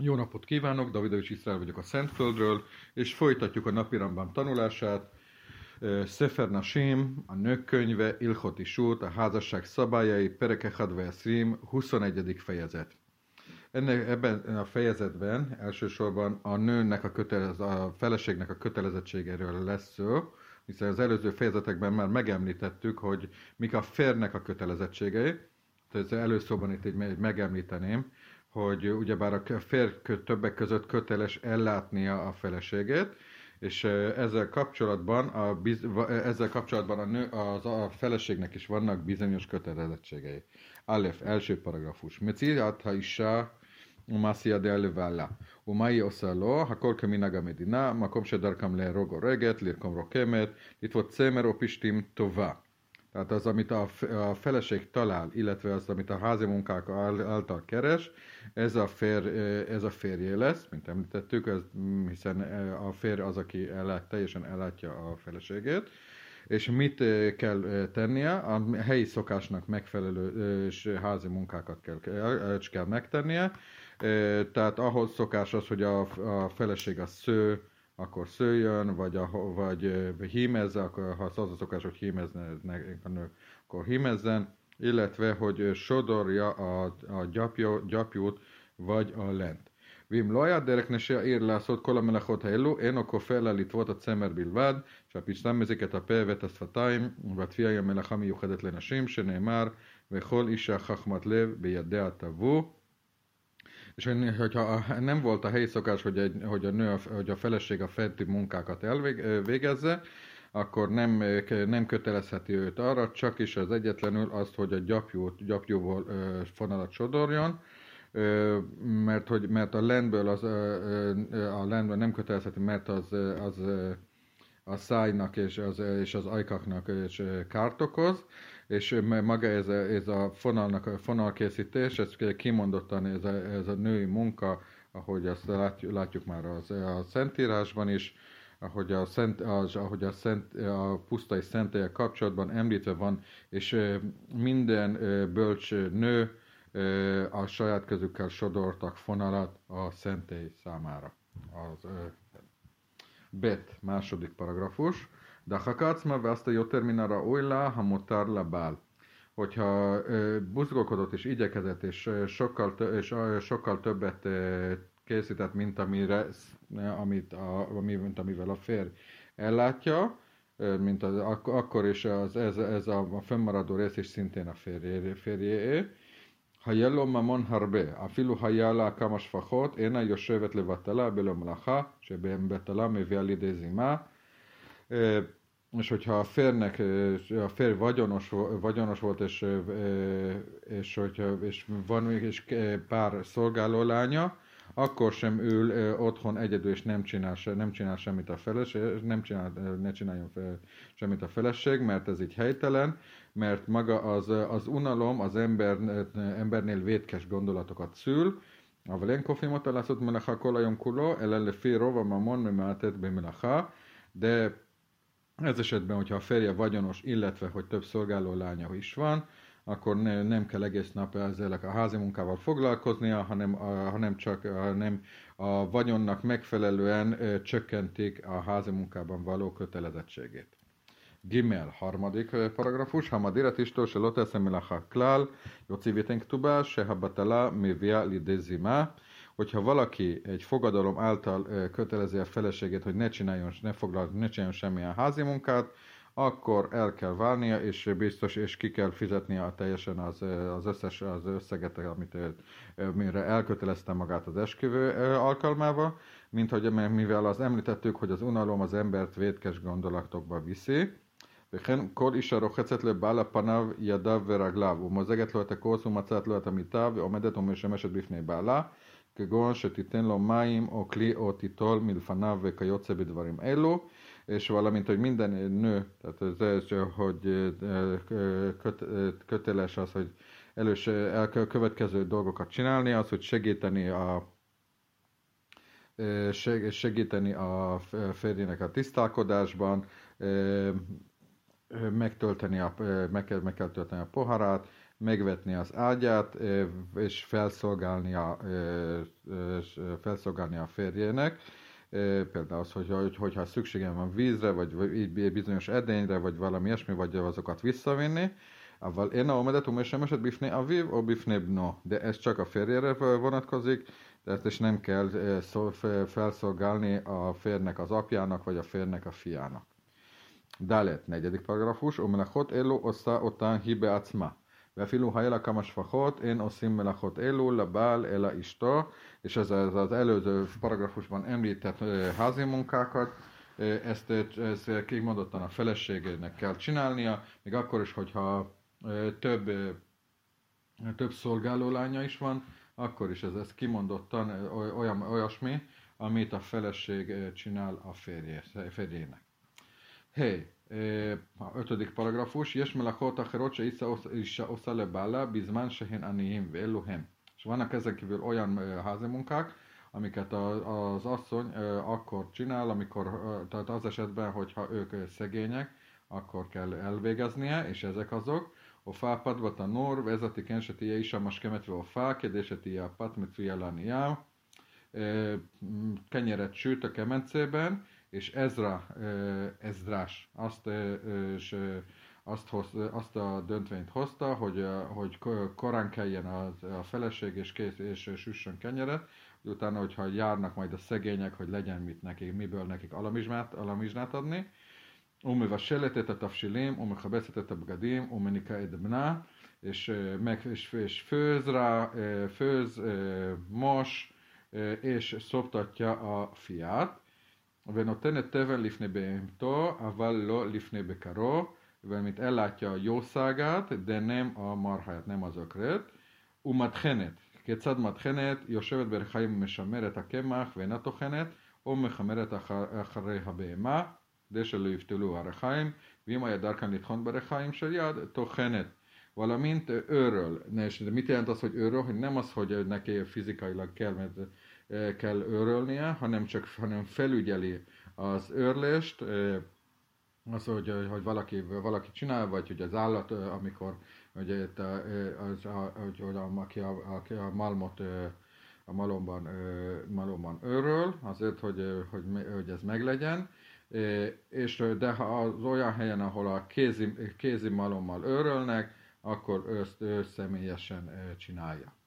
Jó napot kívánok, Davidovics Iszrael vagyok a Szentföldről, és folytatjuk a napiramban tanulását. Sefer Nashim, a nők könyve, Ilchot Isút, a házasság szabályai, Pereke Hadveszrim, 21. fejezet. Ennek, ebben a fejezetben elsősorban a nőnek a, kötelez, a feleségnek a kötelezettségéről lesz szó, hiszen az előző fejezetekben már megemlítettük, hogy mik a férnek a kötelezettségei, tehát előszóban itt egy megemlíteném, hogy ugyebár a férj többek között köteles ellátnia a feleségét, és ezzel kapcsolatban a, biz, ezzel kapcsolatban a, nő, az, a feleségnek is vannak bizonyos kötelezettségei. Aleph, első paragrafus. Mecirat ha isá ומעשייה דעה לבעלה. ומה היא עושה לו? הכל כמנהג המדינה, מקום שדרכם להרוג הורגת, לרקום רוקמת, לטוות צמר או פשתים טובה. Tehát az, amit a, a feleség talál, illetve az, amit a házi munkák által keres, ez a, fér, ez a férjé lesz, mint említettük, ez, hiszen a férj az, aki ellát, teljesen ellátja a feleségét. És mit kell tennie? A helyi szokásnak megfelelő és házi munkákat kell, kell megtennie. Tehát ahhoz szokás az, hogy a, a feleség a sző, akkor szőjön, vagy, a, vagy hímezze, akkor ha az a szokás, hogy hímeznek a nő, akkor hímezzen, illetve, hogy sodorja a, a gyapjó, gyapjút, vagy a lent. ואם לא היה דרך נשי העיר לעשות כל המלאכות האלו, אינו כופר לה לטוות הצמר בלבד, שהפשטן מזיק את הפה ואת השפתיים, והתפייה היא המלאכה מיוחדת לנשים, שנאמר, וכל אישה חכמת לב בידיה תבוא. És hogyha nem volt a helyi szokás, hogy, egy, hogy, a nő, hogy a feleség a fenti munkákat elvégezze, akkor nem, nem kötelezheti őt arra, csak is az egyetlenül azt, hogy a gyapjút, gyapjúból fonalat sodorjon, mert, hogy, mert a lendből az, a lendből nem kötelezheti, mert az, az a szájnak és az, és az ajkaknak és kárt okoz, és maga ez a, ez a fonalnak a fonalkészítés, ez kimondottan ez a, ez a női munka, ahogy azt látjuk, látjuk már az, a Szentírásban is, ahogy a, szent, az, ahogy a, szent, a pusztai szentélyek kapcsolatban említve van, és minden bölcs nő a saját közükkel sodortak fonalat a szentély számára. Az Bet, második paragrafus. Dachakacma veszte joterminara olyla, ha mutár lebál. Hogyha buzgókodott és igyekezett, és sokkal, tö- és sokkal többet készített, mint, amire, amit a, mint amivel a férj ellátja, mint az, ak- akkor is az, ez, ez a, a fennmaradó rész is szintén a férjé, férjéé. Ha jelom a mon harbe, a filu hajjala a kamas fachot, én a jösövet levatala, belom laha, se beembetala, mivel idézima és hogyha a férnek, a fér vagyonos, vagyonos volt, és, és, hogyha, és van még is pár szolgáló lánya, akkor sem ül otthon egyedül, és nem csinál, nem csinál semmit a feleség, nem csinál, ne csináljon fel, semmit a feleség, mert ez így helytelen, mert maga az, az unalom az ember, embernél vétkes gondolatokat szül, אבל אין כופים אותה לעשות מלאכה כל היום כולו, אלא לפי רוב הממון ממעטת במלאכה, de ez esetben, hogyha a férje vagyonos, illetve hogy több szolgáló lánya is van, akkor ne, nem kell egész nap ezzel a házi munkával foglalkoznia, hanem, a, hanem csak hanem a vagyonnak megfelelően ö, csökkentik a házi munkában való kötelezettségét. Gimel, harmadik paragrafus, Hamadirat istól se loteszem klál, jocivétenk tubá, se habatala, mivia lidezimá, hogyha valaki egy fogadalom által kötelezi a feleségét, hogy ne csináljon, ne foglaljon, ne csináljon semmilyen házi munkát, akkor el kell válnia, és biztos, és ki kell fizetnie teljesen az, az összes az összeget, amit, mire elkötelezte magát az esküvő alkalmával, mint hogy mivel az említettük, hogy az unalom az embert vétkes gondolatokba viszi, וכן כל אישה רוחצת לבעל פניו, ידיו ורגליו, ומוזגת לו את הכוס ומצאת לו את המיטה, ועומדת ומשמשת בפני בעלה, כגון שתיתן לו מים או כלי או תיטול מלפניו וכיוצא בדברים אלו, és valamint, hogy minden nő, tehát ez, hogy köt, köteles az, hogy elős elkövetkező dolgokat csinálni, az, hogy segíteni a segíteni a férjének a tisztálkodásban, megtölteni a, meg, kell, meg kell tölteni a poharát, megvetni az ágyát, és felszolgálni a, és felszolgálni a férjének, például az, hogy, hogy, hogyha szükségem van vízre, vagy bizonyos edényre, vagy valami ilyesmi, vagy azokat visszavinni, אבל אין העומדת ומשמשת בפני אביו או בפני בנו. De ez csak a férjére vonatkozik, de ezt is nem kell felszolgálni a férnek az apjának, vagy a férnek a fiának. Dalet, negyedik paragrafus, ומלאכות אלו עושה אותן היא בעצמה. ואפילו היה לה כמה שפחות, אין עושים מלאכות אלו לבעל אלא אשתו, és ez az, az előző paragrafusban említett házi munkákat, ezt, ezt kimondottan a feleségének kell csinálnia, még akkor is, hogyha több, több szolgálólánya is van, akkor is ez, ez kimondottan olyan, olyasmi, amit a feleség csinál a férje, férjének. Hey, a ötödik paragrafus, יש מלאכות אחרות שאישה עושה לבעלה בזמן שהן עניים ואלו הם. És vannak ezen kívül olyan házi munkák, amiket az asszony akkor csinál, amikor, tehát az esetben, hogyha ők szegények, akkor kell elvégeznie, és ezek azok, הופעה פת בתנור, ועזרתי כן שתהיה אישה משכמת והופעה, כדי שתהיה הפת מצויה לנייר. Kenyeret sült a kemencében, és Ezra, Ezrás azt, és azt, hoz, azt a döntvényt hozta, hogy, hogy korán keljen a, a feleség, és, kész, és süssön kenyeret, hogy utána, hogyha járnak majd a szegények, hogy legyen mit nekik, miből nekik alamizsmát, alamizsnát adni. Ummiva seletet a tafsilim, ummiha beszetet a bgadim, umminika edbna, és, meg, és, és főz rá, főz, mos, és szoptatja a fiát ונותנת תבן לפני בהמתו, אבל לא לפני בקרו, ואמית ellátja a jószágát, de nem a marháját, nem az ökrét. ומטחנת, כיצד מטחנת? יושבת ברחיים ומשמרת הקמח ואינה טוחנת, או מחמרת אחרי הבהמה. כדי שלא יפתלו הרחיים, ואם היה דרכן לטחון ברחיים של יד, טוחנת. Valamint őről. És mit jelent az, hogy őről? Hogy nem az, hogy neki fizikailag kell, mert kell őrölnie, hanem csak hanem felügyeli az őrlést, az, hogy, hogy valaki, valaki csinál, vagy hogy az állat, amikor hogy itt, az, hogy, hogy a, aki, a, aki a malmot a malomban, malomban őröl, azért, hogy, hogy, hogy ez meglegyen, és de ha az olyan helyen, ahol a kézi, kézi malommal őrölnek, akkor őt, ő személyesen csinálja.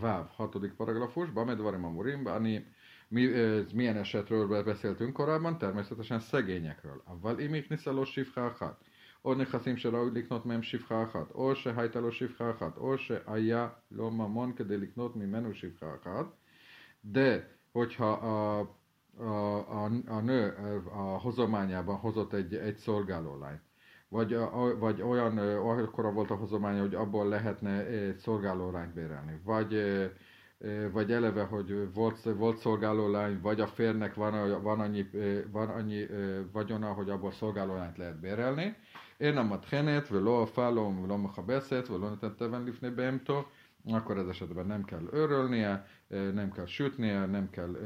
Váv, hatodik paragrafus, Bamedvarim Amurim, Ani, mi, milyen esetről beszéltünk korábban? Természetesen szegényekről. Avval imik niszalos sivhákat. Or nechaszim se raúj liknot mem sivhákat. Or se hajtalos sivhákat. Or se ajá loma mon kede mi menu sivhákat. De, hogyha a, a, a, a nő a hozományában hozott egy, egy szolgálólányt, vagy, vagy olyan akkora volt a hozománya, hogy abból lehetne egy szolgálólányt bérelni, vagy, vagy eleve, hogy volt, volt szolgálólány, vagy a férnek van, van, annyi, van annyi vagyona, hogy abból szolgálólányt lehet bérelni. Én nem a tchenet, vagy lo a beszélt, vagy lo tetten lifni beemtó, akkor ez esetben nem kell őrölnie, nem kell sütnie, nem kell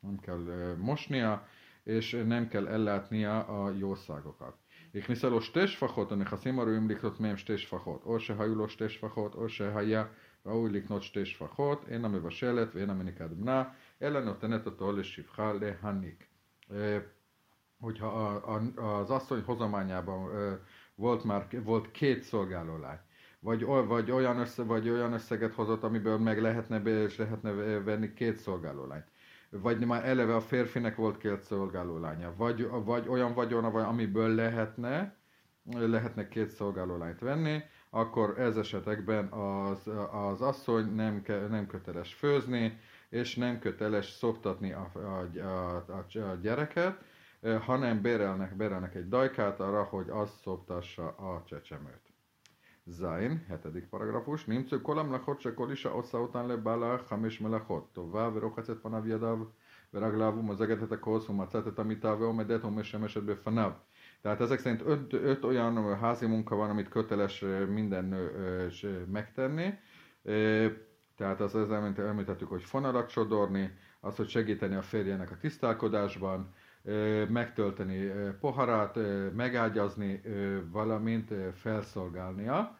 nem kell mosnia, és nem kell ellátnia a jószágokat. הכניסה לו שתי שפחות, הנכסים הראויים לקנות מהם שתי שפחות, או שהיו לו שתי שפחות, או שהיה ראוי לקנות שתי שפחות, אין המבשלת ואין המניקת בנה, אלא נותנת אותו לשפחה להניק. Hogyha a, a, az asszony hozományában volt már volt két szolgálólány, vagy, vagy, olyan össze, vagy olyan összeget hozott, amiből meg lehetne, és lehetne venni két szolgálólányt vagy már eleve a férfinek volt két szolgáló lánya, vagy, vagy olyan vagyona, vagy amiből lehetne, lehetne két szolgáló lányt venni, akkor ez esetekben az, az asszony nem, nem köteles főzni, és nem köteles szoktatni a, a, a, a, gyereket, hanem bérelnek, bérelnek egy dajkát arra, hogy az szoktassa a csecsemőt. זין, hetedik paragrafus, נמצאו כל המלאכות שכל אישה עושה אותן לבעלה חמש מלאכות, טובה ורוחצת פניו ידיו ורגליו ומוזגת את הכוס ומצאת את המיטה ועומדת ומשמשת בפניו. Tehát ezek szerint öt, öt olyan házi munka van, amit köteles minden nő megtenni. Tehát az, az említettük, hogy fonalat sodorni, az, hogy segíteni a férjének a tisztálkodásban, megtölteni poharát, megágyazni, valamint felszolgálnia.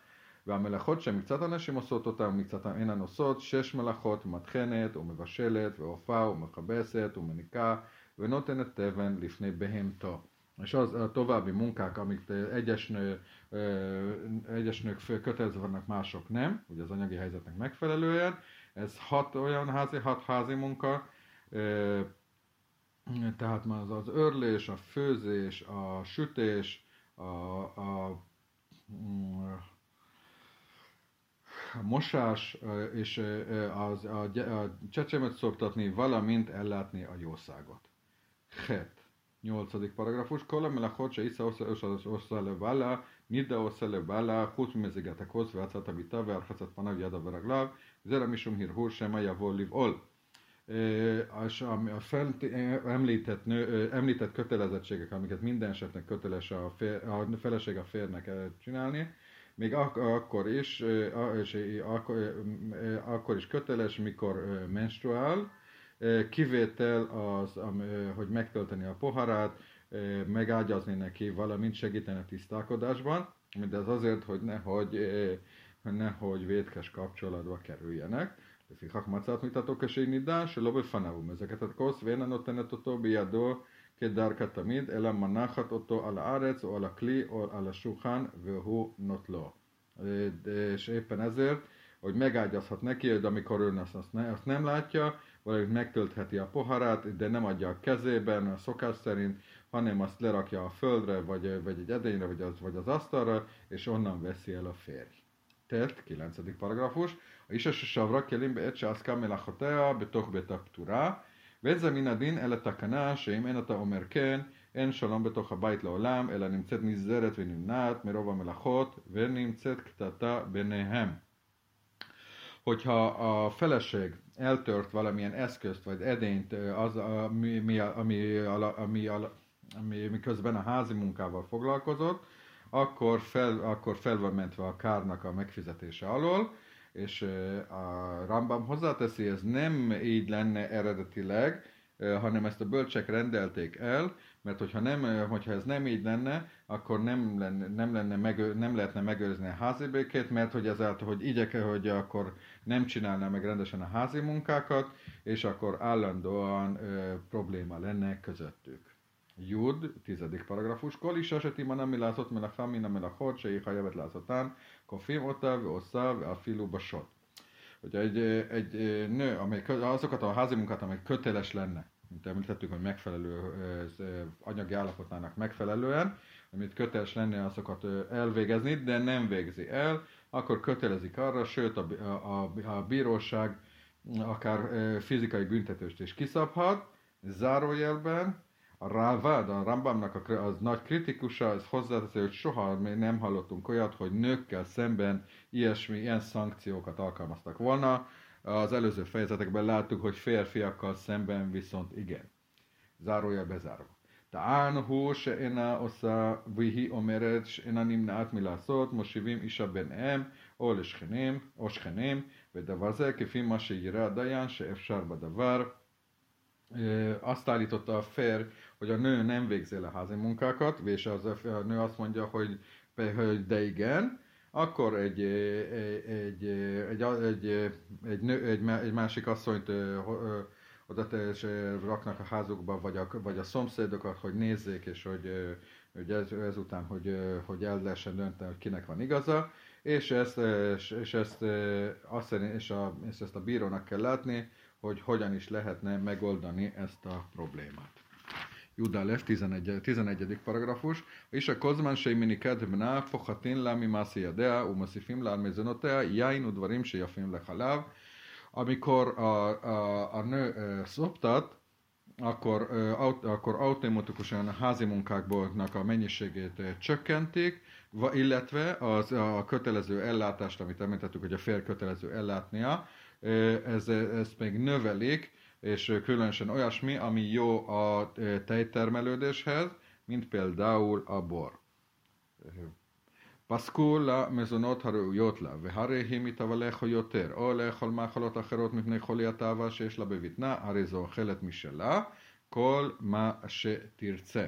והמלאכות שמקצת הנשים עושות אותן ומקצתן אינן עושות, שש מלאכות, מטחנת ומבשלת ועופה ומכבסת ומניקה ונותנת תבן לפני בהמתו. És az a további munkák, amik egyes, nő, egyes nők kötelező vannak, mások nem, ugye az anyagi helyzetnek megfelelően. Ez hat olyan házi, hat házi munka, tehát már az, az örlés, a főzés, a sütés, a, a, a mosás és az, a, a csecsemet szoptatni, valamint ellátni a jószágot. Het. Nyolcadik paragrafus. Kola melachot se isza osza le vala, nida osza le vala, hut mezigatakhoz, vácát a vita, verhacát panav, jada veraglav, zera misum hirhur, sema javol livol és a fent említett, nő, említett kötelezettségek, amiket minden esetnek köteles a, fér, a feleség a férnek csinálni, még ak- akkor is, és akkor, akkor is köteles, mikor menstruál, kivétel az, hogy megtölteni a poharát, megágyazni neki, valamint segíteni a tisztálkodásban, mindez azért, hogy nehogy, nehogy vétkes kapcsolatba kerüljenek. לפיכך מצאת מיתתו כשהיא נידה שלא בפניו, הוא מזקק את הכוס ואינה נותנת אותו בידו כדרכה תמיד, אלא מנחת אותו על הארץ או על הכלי או על השולחן והוא נוטלו. És éppen ezért, hogy megágyazhat neki, hogy amikor ő azt, azt, ne, azt nem látja, vagy megtöltheti a poharát, de nem adja a kezében a szokás szerint, hanem azt lerakja a földre, vagy, vagy egy edényre, vagy az, vagy az asztalra, és onnan veszi el a férj. Tehát, 9. paragrafus, האישה ששברה כלים בעת שעסקה מלאכותיה בתוך בית הפטורה, וזה מן הדין אלא תקנה שאם אין אתה אומר כן, אין שלום בתוך הבית לעולם, אלא נמצאת נזרת ונמנעת מרוב המלאכות, ונמצאת קטטה ביניהם. Hogyha a feleség eltört valamilyen eszközt vagy edényt, az, ami, ami, ami, ami, ami, miközben a házi munkával foglalkozott, akkor fel, akkor fel van mentve a kárnak a megfizetése alól, és a Rambam hozzáteszi, ez nem így lenne eredetileg, hanem ezt a bölcsek rendelték el, mert hogyha, nem, hogyha ez nem így lenne, akkor nem, lenne, nem, lenne megő, nem lehetne megőrizni a házi békét, mert hogy ezáltal, hogy igyeke, hogy akkor nem csinálná meg rendesen a házi munkákat, és akkor állandóan ö, probléma lenne közöttük. Jud, tizedik paragrafus, ami látott melacha, min a melachot, se hajavet látszatán, kofim otta, ossza, a filu basot. Hogy egy, egy nő, amely, azokat a házi munkát, amely köteles lenne, mint említettük, hogy megfelelő anyagi állapotának megfelelően, amit köteles lenne azokat elvégezni, de nem végzi el, akkor kötelezik arra, sőt a, a, a bíróság akár fizikai büntetést is kiszabhat, zárójelben, a Rávád, a Rambamnak a, az nagy kritikusa, az hozzáteszi, hogy soha nem hallottunk olyat, hogy nőkkel szemben ilyesmi, ilyen szankciókat alkalmaztak volna. Az előző fejezetekben láttuk, hogy férfiakkal szemben viszont igen. Zárója bezárva. טען הוא שאינה עושה והיא אומרת שאינה נמנעת מלעשות, מושיבים אישה ביניהם או לשכנים או שכנים, ודבר זה כפי מה שיראה הדיין שאפשר בדבר. Azt állította a fér, hogy a nő nem végzi a házi munkákat, és az a nő azt mondja, hogy, hogy de igen, akkor egy, egy, egy, egy, egy, egy, nő, egy, egy másik asszonyt oda és raknak a házukba, vagy a, vagy a szomszédokat, hogy nézzék, és hogy, hogy ez, ezután, hogy, hogy el lehessen dönteni, hogy kinek van igaza, és ezt, és, és ezt, azt, és, a, és ezt a bírónak kell látni, hogy hogyan is lehetne megoldani ezt a problémát. Judales 11. 11. paragrafus. És a kozman mini kedvna fohatin lámi mászi jadea, umaszifim la armezenotea, jain udvarim se jafim lehaláv. Amikor a, a, a nő szoptat, akkor, akkor automatikusan a házi munkákból a mennyiségét csökkentik, illetve az, a kötelező ellátást, amit említettük, hogy a fél kötelező ellátnia, ez, ezt még növelik, és különösen olyasmi, ami jó a tejtermelődéshez, mint például a bor. פסקו למזונות הראויות לה, והרי היא מתאבלך יותר, או לאכול מאכלות אחרות מפני חולי התאווה שיש לה בבטנה, הרי זו אוכלת משלה, כל מה שתרצה.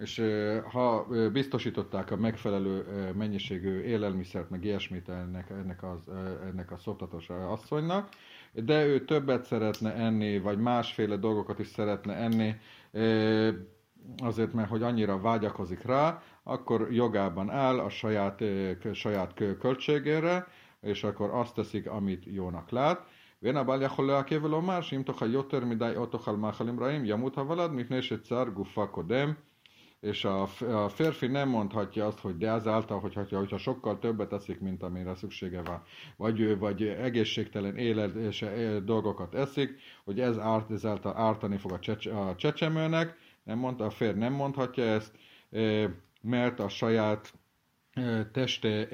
és ha biztosították a megfelelő mennyiségű élelmiszert, meg ilyesmit ennek, ennek, az, ennek a szoptatós asszonynak, de ő többet szeretne enni, vagy másféle dolgokat is szeretne enni, azért, mert hogy annyira vágyakozik rá, akkor jogában áll a saját, saját költségére, és akkor azt teszik, amit jónak lát. ואין הבעל יכול לעכב ולומר שאם תאכל יותר מדי או תאכל מאכלים רעים ימות הוולד מפני שצר גופה קודם és a, a férfi nem mondhatja azt, hogy de ezáltal, hogyha, hogyha sokkal többet eszik, mint amire szüksége van, vagy, vagy egészségtelen élet és dolgokat eszik, hogy ez árt, ezáltal ártani fog a, csecs, a csecsemőnek, nem mondta, a férj nem mondhatja ezt, mert a saját teste,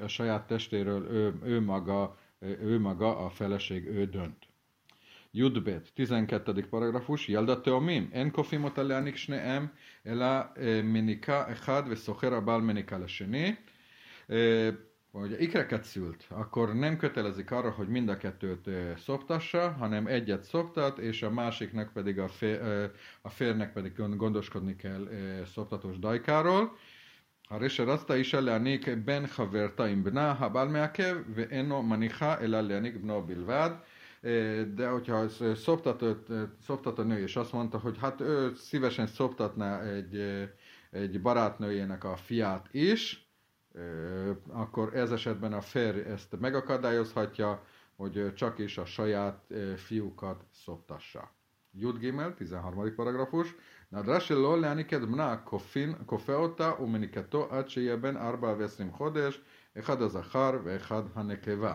a saját testéről ő, ő, maga, ő maga, a feleség, ő dönt. Judbet, 12. paragrafus, ילדה תאומים, אין כופים אותה להעניק שניהם, אלא מניקה אחד וסוחר הבעל מניקה לשני. hogy ikreket szült, akkor nem kötelezik arra, hogy mind a kettőt szoptassa, hanem egyet szoptat, és a másiknak pedig a, fér, a férnek pedig gondoskodni kell szoptatós dajkáról. הרי שרצת אישה להעניק בן חברתה עם בנה, הבעל מעכב ואינו מניחה אלא להעניק בנו בלבד. de hogyha szoptat a nő, és azt mondta, hogy hát ő szívesen szoptatná egy, egy barátnőjének a fiát is, akkor ez esetben a férj ezt megakadályozhatja, hogy csak is a saját fiúkat szoptassa. Jud Gimel, 13. paragrafus. נדרש שלא להעניק את בנה, כופה אותה ומניקתו עד שיהיה בין 4 ו-20 חודש, אחד הזכר ואחד הנקבה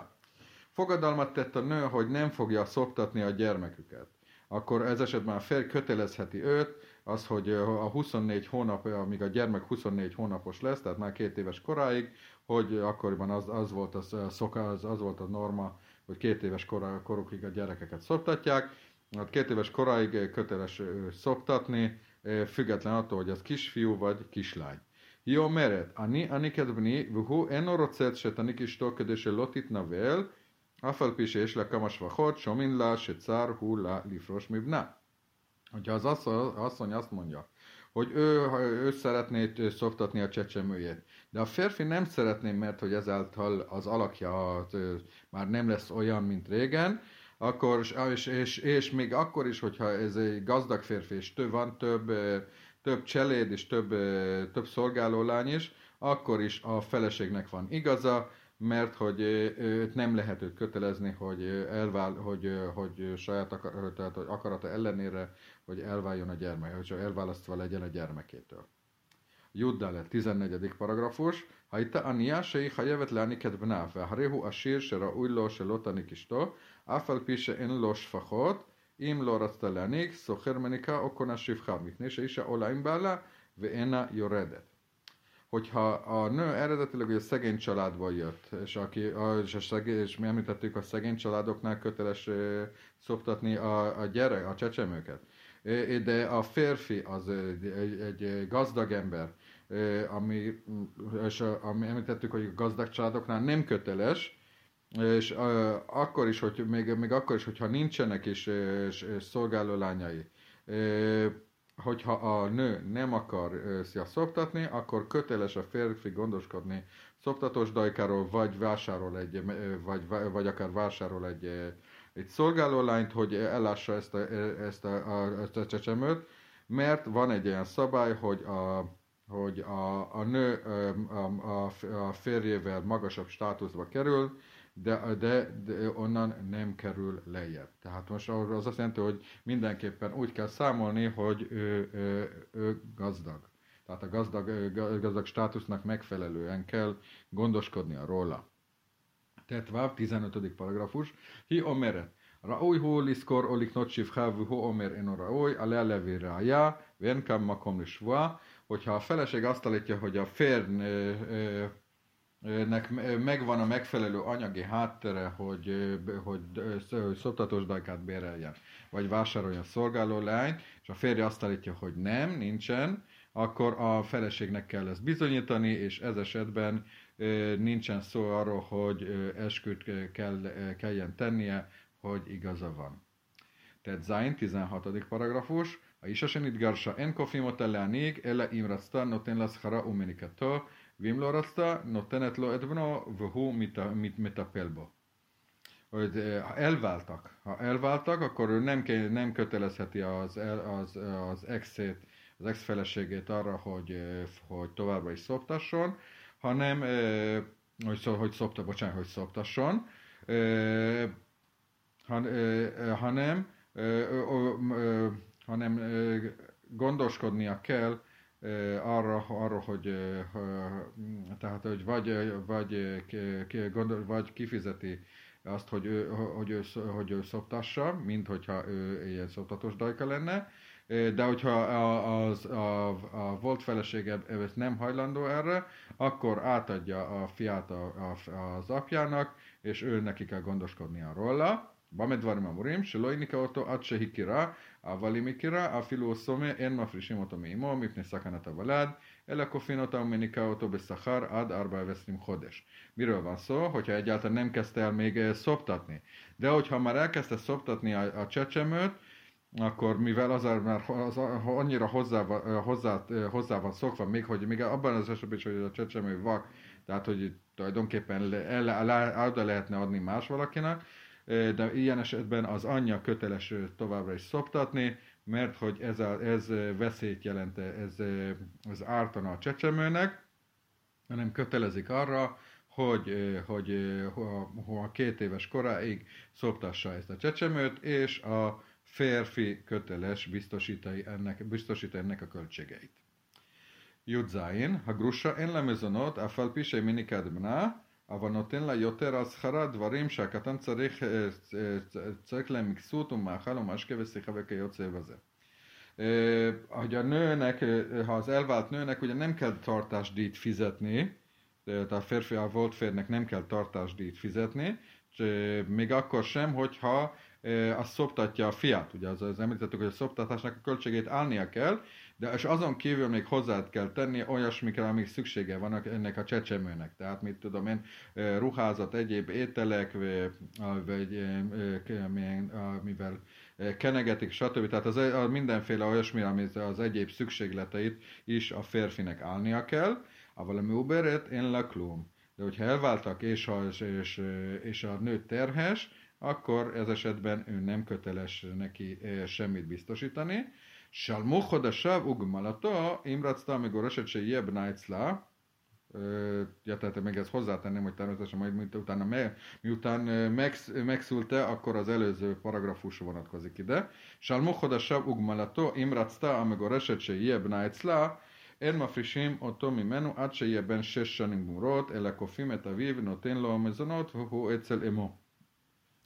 Fogadalmat tett a nő, hogy nem fogja szoptatni a gyermeküket. Akkor ez esetben a férj kötelezheti őt, az, hogy a 24 hónap, amíg a gyermek 24 hónapos lesz, tehát már két éves koráig, hogy akkoriban az, az, volt, a szoka, az, az volt a norma, hogy két éves korá, korukig a gyerekeket szoptatják. Hát két éves koráig köteles szoptatni, független attól, hogy az kisfiú vagy kislány. Jó meret, ani, aniket bni, vuhu, en orocet, set anik is tolködése lotit navel, אף על פי שיש לה כמה שבחות, שומין לה שצר הוא לה לפרוש מבנה. Hogyha az asszony azt mondja, hogy ő, ő szeretné szoktatni a csecsemőjét, de a férfi nem szeretné, mert hogy ezáltal az alakja az, már nem lesz olyan, mint régen, akkor, és, és, és még akkor is, hogyha ez egy gazdag férfi, és több van, több, több cseléd és több, több szolgálólány is, akkor is a feleségnek van igaza, mert hogy őt nem lehet őt kötelezni, hogy, elvál, hogy, hogy saját akar, tehát, hogy akarata ellenére, hogy elváljon a gyermek, hogy elválasztva legyen a gyermekétől. Juddale, 14. paragrafus. Hajta ania sheikh hajevet leani kedbna, veharehu asir se a lo se lotani kisto, afal pise en lo sfachot, im lo rasta leanik, szocher menika okona sivcha, mitne se olaim bála, ve ena joredet hogyha a nő eredetileg a szegény családból jött, és, aki, és, a szegény, és mi említettük, a szegény családoknál köteles szoktatni a, a gyerek, a csecsemőket. De a férfi az egy, egy, gazdag ember, ami, és a, ami említettük, hogy a gazdag családoknál nem köteles, és akkor is, hogy még, még akkor is, hogyha nincsenek is uh, szolgáló lányai, hogyha a nő nem akar szia szoktatni, akkor köteles a férfi gondoskodni szoktatós dajkáról, vagy vásárol egy, vagy, vagy akár vásárol egy, egy szolgálólányt, hogy ellássa ezt a, ezt a, a, ezt a csecsemőt, mert van egy olyan szabály, hogy a, hogy a, a nő a, a, a férjével magasabb státuszba kerül, de, de, de onnan nem kerül lejjebb. Tehát most az azt jelenti, hogy mindenképpen úgy kell számolni, hogy ő, ő, ő gazdag. Tehát a gazdag, gazdag státusznak megfelelően kell gondoskodni a róla. Tetváv, 15. paragrafus. Hi omeret. ראוי הוא לזכור או לקנות שפחה והוא אומר אינו ראוי, עליה להביא ראיה ואין כאן מקום לשבועה. Hogyha a feleség azt állítja, hogy a férj nek megvan a megfelelő anyagi háttere, hogy, hogy szoptatós dajkát béreljen, vagy vásároljon szolgáló leányt, és a férje azt állítja, hogy nem, nincsen, akkor a feleségnek kell ezt bizonyítani, és ez esetben nincsen szó arról, hogy esküt kell, kelljen tennie, hogy igaza van. Tehát Zain 16. paragrafus, a isesenit garsa en kofimot ele anig, ele imrat star noten las hara umenikato, ואם לא רצתה נותנת לו את בנו והוא מטפל bó. Hogy elváltak. Ha elváltak, akkor ő nem, nem kötelezheti az, az, az exét, az ex-feleségét arra, hogy, hogy továbbra is szoptasson, hanem, hogy, hogy szopta, bocsánat, hogy szoptasson, hanem, hanem gondoskodnia kell arra, arra hogy, tehát, hogy vagy, vagy, vagy kifizeti azt, hogy ő, hogy ő, hogy ő szoptassa, mint hogyha ő ilyen szoptatós dajka lenne, de hogyha az, a, a volt felesége nem hajlandó erre, akkor átadja a fiát a, a, az apjának, és ő neki kell gondoskodnia róla. במה דברים אמורים? שלא יניקה אותו עד שהכירה, אבל אם הכירה, אפילו סומה, אין מפרישים אותו מאמו מפני סכנת הוולד, אלא כופין אותה ומניקה אותו בשכר עד 24 חודש. Miről van szó? Hogyha egyáltalán nem kezdte el még szoptatni. De hogyha már elkezdte szoptatni a, a csecsemőt, akkor mivel az már az, annyira hozzá, hozzá, hozzá van szokva, még hogy még abban az esetben is, hogy a csecsemő vak, tehát hogy tulajdonképpen el, el, el, oda lehetne adni más valakinek, de ilyen esetben az anyja köteles továbbra is szoptatni, mert hogy ez, a, ez veszélyt jelent, ez, ez ártana a csecsemőnek, hanem kötelezik arra, hogy, hogy a két éves koráig szoptassa ezt a csecsemőt, és a férfi köteles biztosítani ennek, biztosítani ennek a költségeit. Judzain, ha grusa en lemezonot, a falpisei minikadbna, אבל נותן לה יותר השכרה דברים שהקטן צריך, צריך להם מקסות ומאכל ומשקה ושיחה וכיוצא בזה. Hogy a nőnek, ha az elvált nőnek, ugye nem kell tartásdíjt fizetni, tehát a férfi, a volt férnek nem kell tartásdíjt fizetni, még akkor sem, hogyha azt szoptatja a fiát. Ugye az, az említettük, hogy a szoptatásnak a költségét állnia kell, de és azon kívül még hozzá kell tenni olyasmikre, amik szüksége vannak ennek a csecsemőnek. Tehát mit tudom én, ruházat, egyéb ételek, vagy mivel kenegetik, stb. Tehát az, a mindenféle olyasmi, ami az egyéb szükségleteit is a férfinek állnia kell. A valami uberet, én laklum. De hogyha elváltak, és a, és, és a nő terhes, akkor ez esetben ő nem köteles neki semmit biztosítani. שלמו חודשיו וגמלתו, אם רצתה המגורשת שיהיה בנה אצלה, ja, tehát még ezt hozzátenném, hogy természetesen majd mint utána, miután megsz, megszülte, akkor az előző paragrafus vonatkozik ide. שלמו חודשיו וגמלתו, אם רצתה המגורשת שיהיה בנה אצלה, אין מפרישים אותו ממנו עד שיהיה בן שש שנים גמורות, אלא כופים את אביו, נותן לו מזונות, והוא אצל אמו.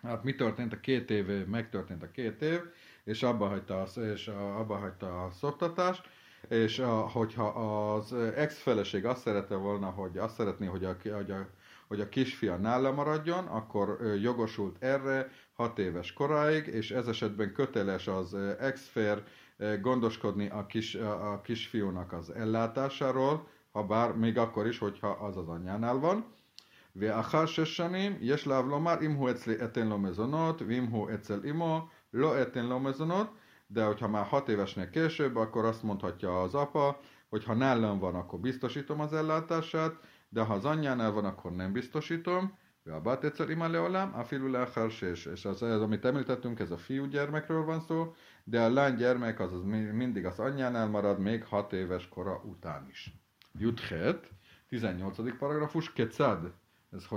Hát mi történt a két év, megtörtént a két év, és abba hagyta, a, és abba hagyta a szoktatást, és a, hogyha az ex-feleség azt szerette volna, hogy azt szeretné, hogy a, hogy a, hogy a kisfia nála maradjon, akkor jogosult erre hat éves koráig, és ez esetben köteles az ex-fér gondoskodni a, kis, a kisfiúnak az ellátásáról, ha bár még akkor is, hogyha az az anyjánál van. ואחר שש שנים יש לעב לומר אם הוא אצלי אתן לו מזונות ואם הוא אצל אמו lo etén lo mezonot, de hogyha már hat évesnél később, akkor azt mondhatja az apa, hogy ha nálam van, akkor biztosítom az ellátását, de ha az anyjánál van, akkor nem biztosítom. A bátétszer ima leolám, a filu és, és az, az, amit említettünk, ez a fiú gyermekről van szó, de a lány gyermek az, az mindig az anyjánál marad, még hat éves kora után is. Juthet, 18. paragrafus, kecad.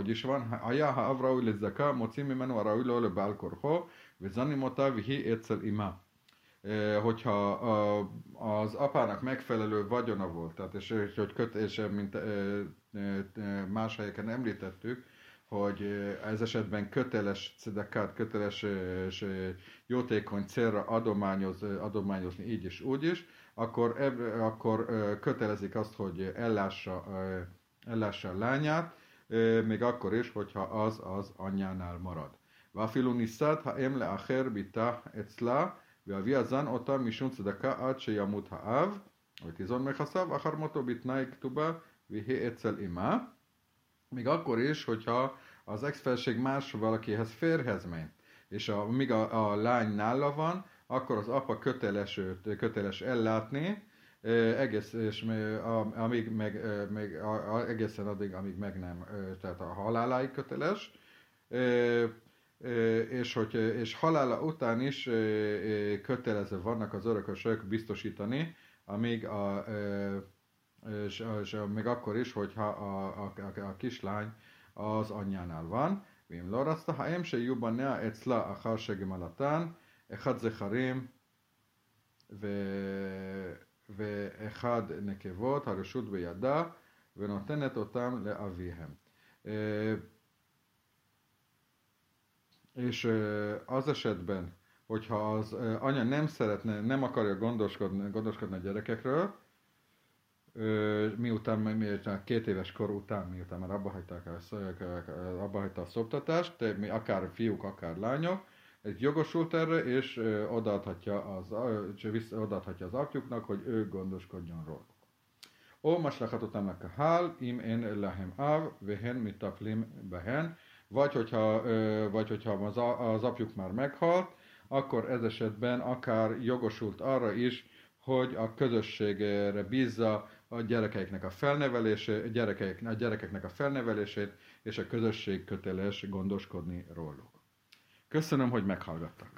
Is? Aja, ha avraúj le zaka, mocim mimenu a raúj le bál korho, Vezanim otá vihi egyszer ima. Hogyha az apának megfelelő vagyona volt, tehát és, hogy köt, és mint más helyeken említettük, hogy ez esetben köteles cedekát, köteles és jótékony célra adományoz, adományozni így és úgy is, akkor, akkor kötelezik azt, hogy ellássa, ellássa a lányát, még akkor is, hogyha az az anyjánál marad. ואפילו נישאת האם לאחר בתה אצלה, ואביה זן אותה משום צדקה עד שימות האב, ותיזון מכסיו אחר מותו בתנאי כתובה, ויהי אצל אמה. Még akkor is, hogyha az ex-felség más valakihez férhez ment, és a, míg a, a lány nála van, akkor az apa köteles őt, köteles ellátni, egész, és amíg meg, meg, egészen addig, amíg meg nem, tehát a haláláig köteles, és, hogy, és halála után is kötelező vannak az örökösök biztosítani, amíg a, és, és még akkor is, hogyha a, a, a, a kislány az anyjánál van. ואם לא רצתה האם שיהיו בניה אצלה אחר שגמלתן, אחד זכרים ואחד נקבות, הרשות בידה, ונותנת אותם לאביהם. És az esetben, hogyha az anya nem szeretne, nem akarja gondoskodni, gondoskodni a gyerekekről, miután, miután két éves kor után, miután már abba hagyták a, abba hagyta a szoptatást, de akár fiúk, akár lányok, egy jogosult erre, és odaadhatja az, odaadhatja az apjuknak, hogy ő gondoskodjon róla. O maslachatotam a hál, im én lehem av, vehen mitaplim behen, vagy hogyha, vagy hogyha az, az apjuk már meghalt, akkor ez esetben akár jogosult arra is, hogy a közösségre bízza a gyerekeiknek a felnevelését, gyerekeik, a gyerekeknek a felnevelését, és a közösség köteles gondoskodni róluk. Köszönöm, hogy meghallgattak.